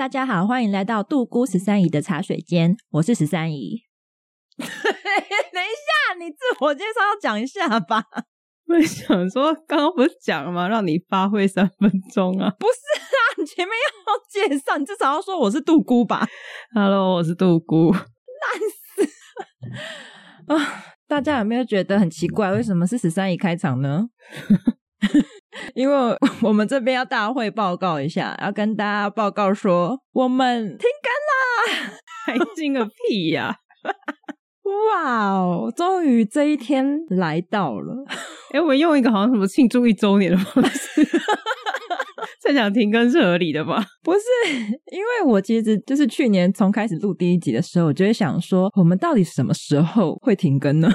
大家好，欢迎来到杜姑十三姨的茶水间，我是十三姨。等一下，你自我介绍要讲一下吧。我想说，刚刚不是讲了吗？让你发挥三分钟啊！不是啊，你前面要介绍，你至少要说我是杜姑吧。Hello，我是杜姑。烂死啊！大家有没有觉得很奇怪？为什么是十三姨开场呢？因为我们这边要大会报告一下，要跟大家报告说，我们停更啦！还进个屁呀！哇哦，终于这一天来到了！哎，我们用一个好像什么庆祝一周年的方式，在讲停更是合理的吗？不是，因为我其实就是去年从开始录第一集的时候，我就会想说，我们到底什么时候会停更呢？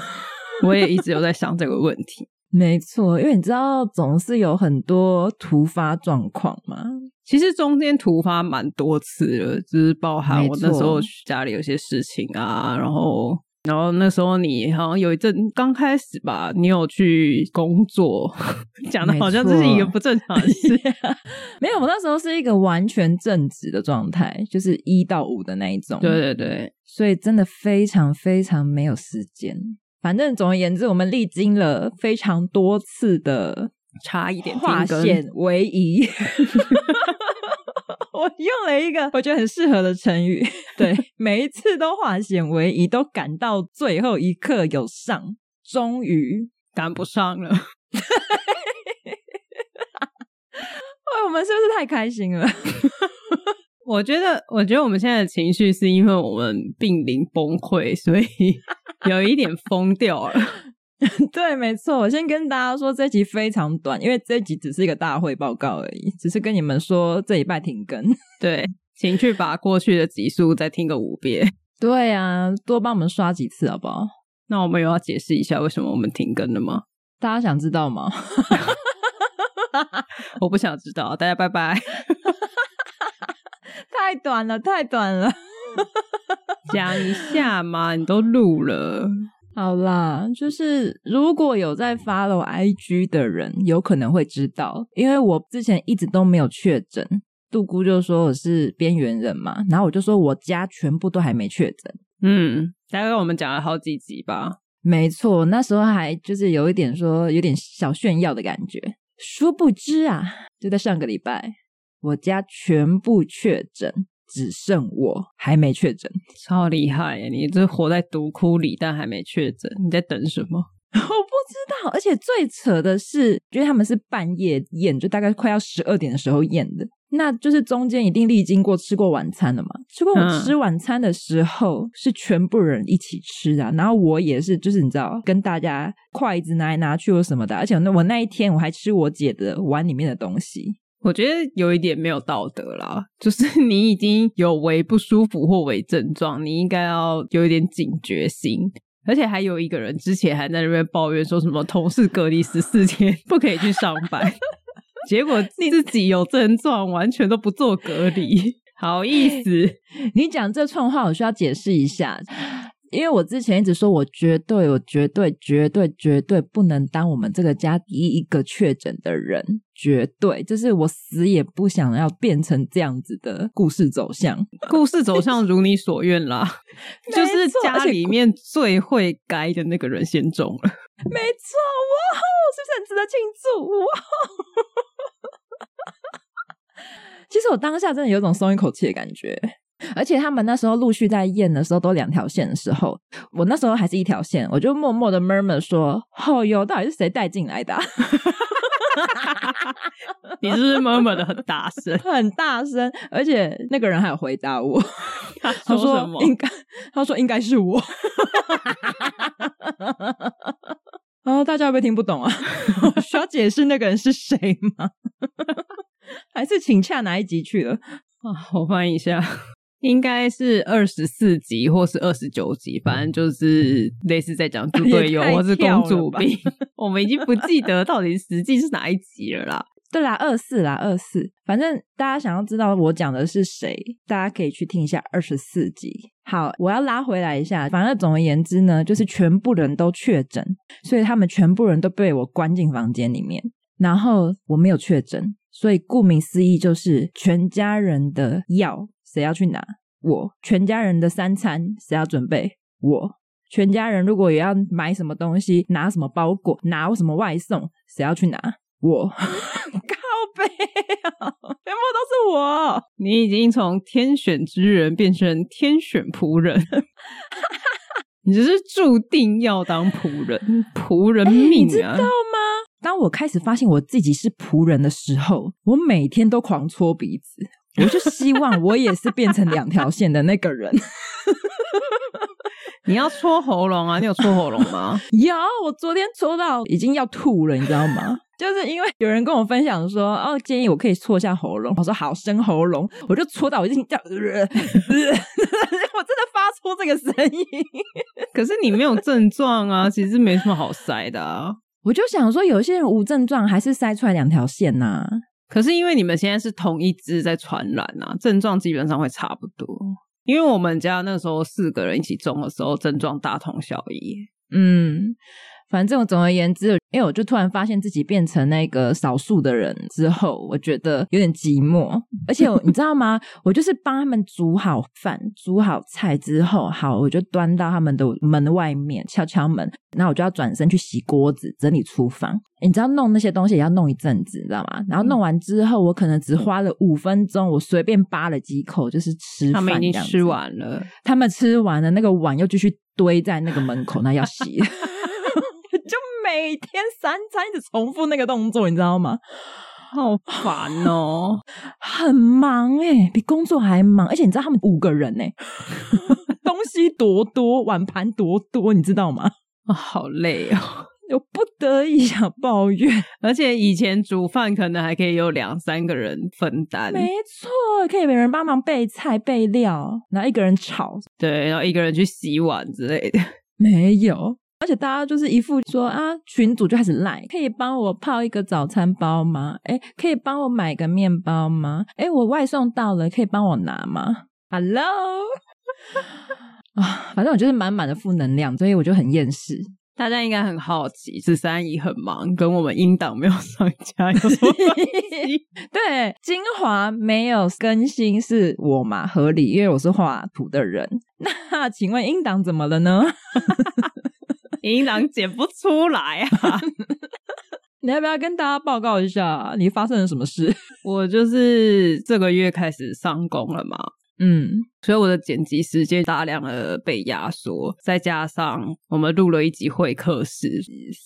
我也一直有在想这个问题。没错，因为你知道总是有很多突发状况嘛。其实中间突发蛮多次了，就是包含我那时候家里有些事情啊，然后然后那时候你好像有一阵刚开始吧，你有去工作，讲的好像这是一个不正常的事。没有，我那时候是一个完全正直的状态，就是一到五的那一种。对对对，所以真的非常非常没有时间。反正总而言之，我们历经了非常多次的差一点化险为夷。我用了一个我觉得很适合的成语，对，每一次都化险为夷，都赶到最后一刻有上，终于赶不上了。喂，我们是不是太开心了？我觉得，我觉得我们现在的情绪是因为我们濒临崩溃，所以。有一点疯掉了，对，没错。我先跟大家说，这集非常短，因为这集只是一个大会报告而已，只是跟你们说这礼拜停更。对，请去把过去的集数再听个五遍。对啊，多帮我们刷几次好不好？那我们有要解释一下为什么我们停更了吗？大家想知道吗？我不想知道，大家拜拜。太短了，太短了。讲一下嘛，你都录了，好啦，就是如果有在 follow IG 的人，有可能会知道，因为我之前一直都没有确诊，杜姑就说我是边缘人嘛，然后我就说我家全部都还没确诊，嗯，大概我们讲了好几集吧，没错，那时候还就是有一点说有点小炫耀的感觉，殊不知啊，就在上个礼拜，我家全部确诊。只剩我还没确诊，超厉害耶！你这活在毒窟里，但还没确诊，你在等什么？我不知道。而且最扯的是，因为他们是半夜验，就大概快要十二点的时候验的，那就是中间一定历经过吃过晚餐了嘛。吃过我吃晚餐的时候，嗯、是全部人一起吃啊，然后我也是，就是你知道，跟大家筷子拿来拿去或什么的，而且那我那一天我还吃我姐的碗里面的东西。我觉得有一点没有道德啦，就是 你已经有为不舒服或为症状，你应该要有一点警觉心。而且还有一个人之前还在那边抱怨说什么同事隔离十四天不可以去上班，结果自己有症状完全都不做隔离，好意思？你讲这串话，我需要解释一下。因为我之前一直说，我绝对、我绝对、绝对、绝对不能当我们这个家第一个确诊的人，绝对，就是我死也不想要变成这样子的故事走向。故事走向如你所愿啦，就是家里面最会该的那个人先中了，没错，哇，是不是很值得庆祝？哇，其实我当下真的有种松一口气的感觉。而且他们那时候陆续在验的时候，都两条线的时候，我那时候还是一条线，我就默默的 murmur 说：“哦哟，到底是谁带进来的啊？” 你是不是 murmur 的很大声？很大声，而且那个人还有回答我，他说什么？应该，他说应该是我。然后大家会不会听不懂啊？我需要解释那个人是谁吗？还是请洽哪一集去了？啊，我翻译一下。应该是二十四集或是二十九集，反正就是类似在讲猪 队友或是公主病，我们已经不记得到底实际是哪一集了啦。对啦，二四啦，二四。反正大家想要知道我讲的是谁，大家可以去听一下二十四集。好，我要拉回来一下。反正总而言之呢，就是全部人都确诊，所以他们全部人都被我关进房间里面，然后我没有确诊，所以顾名思义就是全家人的药。谁要去拿？我全家人的三餐谁要准备？我全家人如果也要买什么东西，拿什么包裹，拿什么外送，谁要去拿？我 靠北啊，全部都是我。你已经从天选之人变成天选仆人，你这是注定要当仆人，仆人命啊！欸，你知道吗？当我开始发现我自己是仆人的时候，我每天都狂搓鼻子。我就希望我也是变成两条线的那个人。你要搓喉咙啊？你有搓喉咙吗？有，我昨天搓到已经要吐了，你知道吗？就是因为有人跟我分享说，哦，建议我可以搓一下喉咙。我说好，生喉咙，我就搓到我已经叫，我真的发出这个声音。可是你没有症状啊，其实没什么好塞的啊。我就想说，有些人无症状还是塞出来两条线呐、啊。可是因为你们现在是同一只在传染啊，症状基本上会差不多。因为我们家那时候四个人一起中的时候，症状大同小异。嗯。反正总而言之，因为我就突然发现自己变成那个少数的人之后，我觉得有点寂寞。而且你知道吗？我就是帮他们煮好饭、煮好菜之后，好，我就端到他们的门外面敲敲门，然后我就要转身去洗锅子、整理厨房。你知道弄那些东西也要弄一阵子，你知道吗？然后弄完之后，我可能只花了五分钟，我随便扒了几口，就是吃饭。他们已经吃完了，他们吃完了，那个碗又继续堆在那个门口，那要洗。每天三餐一直重复那个动作，你知道吗？好烦哦，很忙哎、欸，比工作还忙。而且你知道他们五个人哎、欸，东西多多，碗盘多多，你知道吗？哦、好累哦，有不得已想抱怨。而且以前煮饭可能还可以有两三个人分担，没错，可以每人帮忙备菜备料，然后一个人炒，对，然后一个人去洗碗之类的，没有。而且大家就是一副说啊，群主就开始赖，可以帮我泡一个早餐包吗？哎，可以帮我买个面包吗？哎，我外送到了，可以帮我拿吗？Hello，啊，反正我就是满满的负能量，所以我就很厌世。大家应该很好奇，十三姨很忙，跟我们英档没有上架有什么关系？对，精华没有更新是我嘛，合理，因为我是画图的人。那请问英档怎么了呢？音档剪不出来啊！你要不要跟大家报告一下，你发生了什么事？我就是这个月开始上工了嘛，嗯，所以我的剪辑时间大量的被压缩，再加上我们录了一集会客室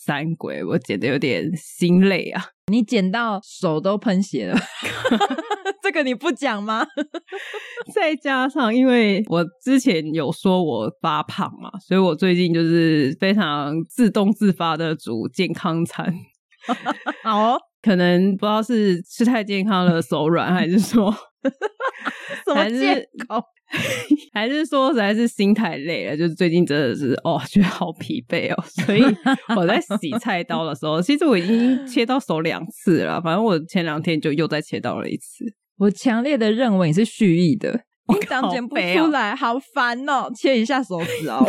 三鬼，我剪的有点心累啊！你剪到手都喷血了。这个你不讲吗？再加上，因为我之前有说我发胖嘛，所以我最近就是非常自动自发的煮健康餐。好哦，可能不知道是吃太健康了手软，还是说 什么借口，还是说实在是心太累了，就是最近真的是哦，觉得好疲惫哦。所以我在洗菜刀的时候，其实我已经切到手两次了，反正我前两天就又再切到了一次。我强烈的认为你是蓄意的，你当剪不出来，好烦哦！切一下手指 哦。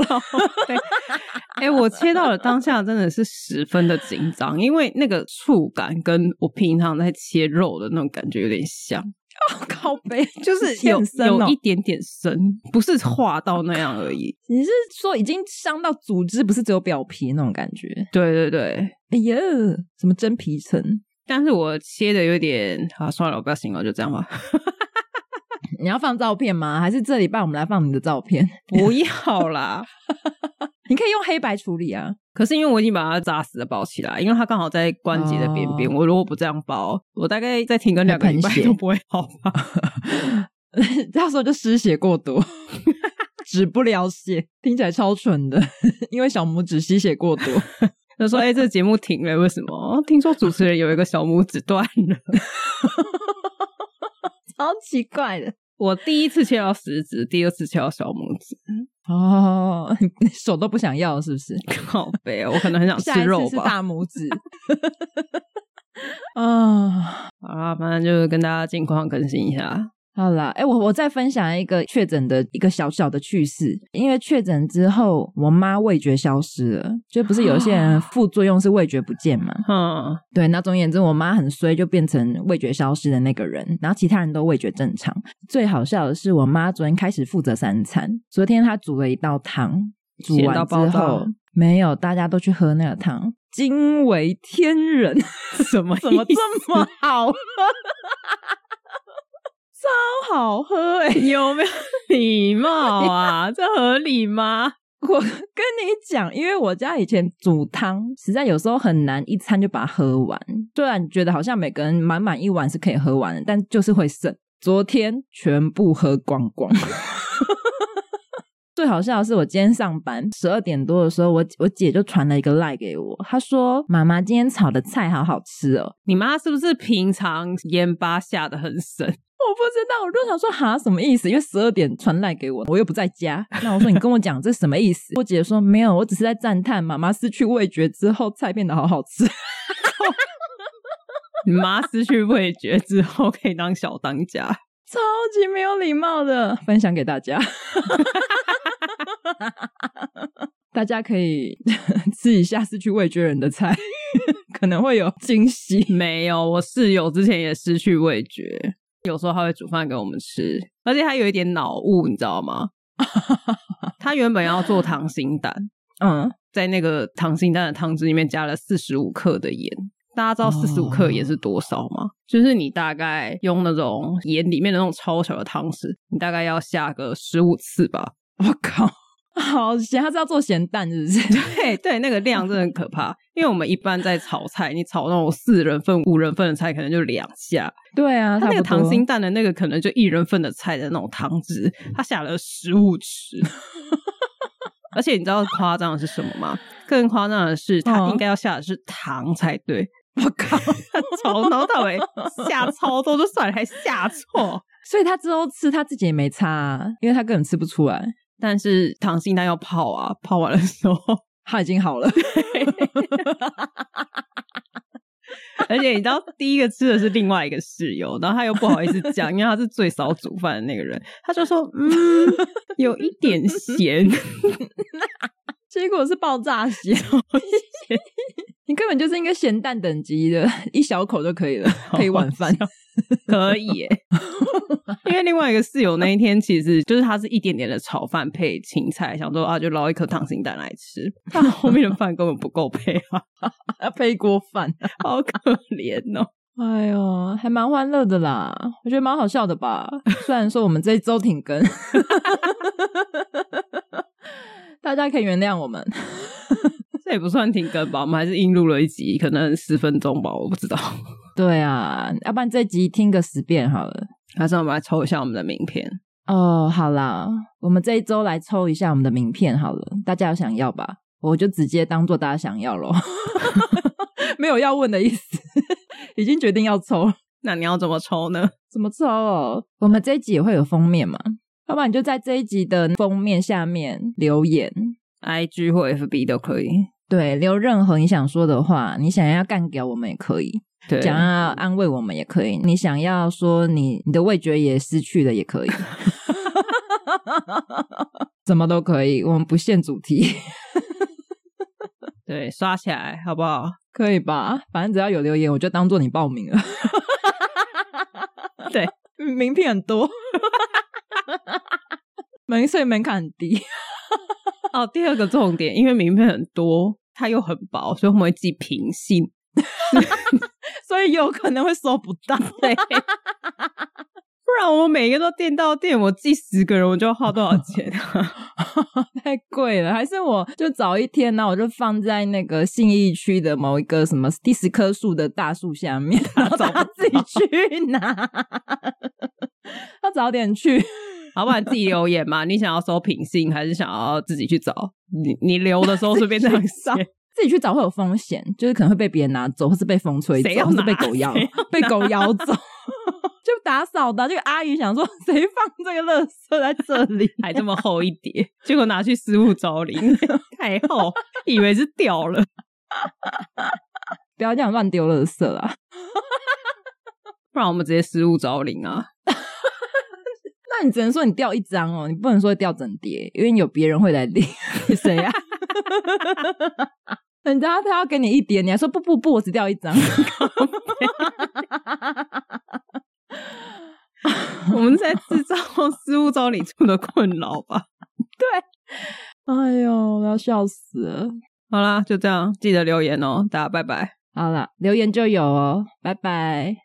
哎、欸，我切到了当下真的是十分的紧张，因为那个触感跟我平常在切肉的那种感觉有点像。哦，靠背，就是有有一点点深，不是划到那样而已。你是说已经伤到组织，不是只有表皮那种感觉？对对对。哎呀，什么真皮层？但是我切的有点啊，算了，我不要形容，就这样吧。你要放照片吗？还是这礼拜我们来放你的照片？不要啦，你可以用黑白处理啊。可是因为我已经把它扎死的包起来，因为它刚好在关节的边边。哦、我如果不这样包，我大概再停个两个礼拜都不会好吧？到时候就失血过多，止不了血，听起来超蠢的。因为小拇指吸血过多，他说：“哎、欸，这个节目停了，为什么？听说主持人有一个小拇指断了，超奇怪的。”我第一次切到食指，第二次切到小拇指。哦，你手都不想要是不是？靠北，我可能很想吃肉吧。是大拇指。啊，好啦，反正就是跟大家近况更新一下。好啦，哎、欸，我我再分享一个确诊的一个小小的趣事。因为确诊之后，我妈味觉消失了，就不是有些人 副作用是味觉不见嘛？嗯，对。那总而言之，我妈很衰，就变成味觉消失的那个人，然后其他人都味觉正常。最好笑的是，我妈昨天开始负责三餐。昨天她煮了一道汤，煮完之后没有，大家都去喝那个汤，惊为天人。什么？怎么这么好喝？超好喝哎、欸，有没有 礼貌啊？这合理吗？我跟你讲，因为我家以前煮汤，实在有时候很难一餐就把它喝完。虽然觉得好像每个人满满一碗是可以喝完的，但就是会剩。昨天全部喝光光。最好笑的是，我今天上班十二点多的时候，我我姐就传了一个赖给我，她说：“妈妈今天炒的菜好好吃哦。”你妈是不是平常盐巴下的很深？我不知道，我就想说哈什么意思？因为十二点传来给我，我又不在家。那我说你跟我讲这什么意思？我姐说没有，我只是在赞叹妈妈失去味觉之后菜变得好好吃。你 妈失去味觉之后可以当小当家，超级没有礼貌的分享给大家。大家可以 吃一下失去味觉人的菜，可能会有惊喜。没有，我室友之前也失去味觉。有时候他会煮饭给我们吃，而且他有一点脑雾，你知道吗？他原本要做溏心蛋，嗯，在那个溏心蛋的汤汁里面加了四十五克的盐。大家知道四十五克盐是多少吗？哦、就是你大概用那种盐里面的那种超小的汤匙，你大概要下个十五次吧。我靠！好咸，他是要做咸蛋，是不是？对对，那个量真的很可怕。因为我们一般在炒菜，你炒那种四人份、五人份的菜，可能就两下。对啊，他那个溏心蛋的那个，可能就一人份的菜的那种汤汁，他下了十五匙。而且你知道夸张的是什么吗？更夸张的是，他应该要下的是糖才对。我靠，他从头到尾下超多就算了，还下错。所以他之后吃他自己也没差啊，因为他根本吃不出来。但是糖心蛋要泡啊，泡完的时候它已经好了。而且你知道，第一个吃的是另外一个室友，然后他又不好意思讲，因为他是最少煮饭的那个人，他就说：“嗯，有一点咸。”结果是爆炸咸，你根本就是一个咸蛋等级的，一小口就可以了，配晚饭可以耶。因为另外一个室友那一天其实就是他是一点点的炒饭配青菜，想说啊就捞一颗溏心蛋来吃，但后面的饭根本不够配啊，要 配一锅饭，好可怜哦。哎呦，还蛮欢乐的啦，我觉得蛮好笑的吧。虽然说我们这一周停更。大家可以原谅我们，这也不算停更吧？我们还是硬录了一集，可能十分钟吧，我不知道。对啊，要不然这集听个十遍好了。还是我们来抽一下我们的名片哦。好啦，我们这一周来抽一下我们的名片好了。大家有想要吧？我就直接当做大家想要咯。没有要问的意思，已经决定要抽。那你要怎么抽呢？怎么抽哦？我们这一集也会有封面嘛？要不然你就在这一集的封面下面留言，IG 或 FB 都可以。对，留任何你想说的话，你想要干掉我们也可以，对，想要安慰我们也可以。你想要说你你的味觉也失去了也可以，怎么都可以，我们不限主题。对，刷起来好不好？可以吧？反正只要有留言，我就当做你报名了。对，名片很多。门税门槛很低哦。第二个重点，因为名片很多，它又很薄，所以我们会寄平信，所以有可能会收不到。对，不然我每一个都垫到垫，我寄十个人，我就要花多少钱啊？太贵了，还是我就找一天呢？我就放在那个信义区的某一个什么第十棵树的大树下面，然后他自己去拿。要早点去，好不然自己留言嘛？你想要收品信，还是想要自己去找？你你留的时候顺便这样写。自己去找会有风险，就是可能会被别人拿走，或是被风吹走，或是被狗咬，被狗咬走。就打扫的这个阿姨想说，谁放这个垃圾在这里，还这么厚一叠，结果拿去失物招领，太厚，以为是掉了。不要这样乱丢垃圾啊！不然我们直接失物招领啊！那你只能说你掉一张哦，你不能说掉整叠，因为有别人会来领。谁呀？人家他要给你一叠，你还说不不不，我只掉一张。我们在制造失物招领处的困扰吧？对，哎呦，我要笑死了。好啦，就这样，记得留言哦，大家拜拜。好了，留言就有哦，拜拜。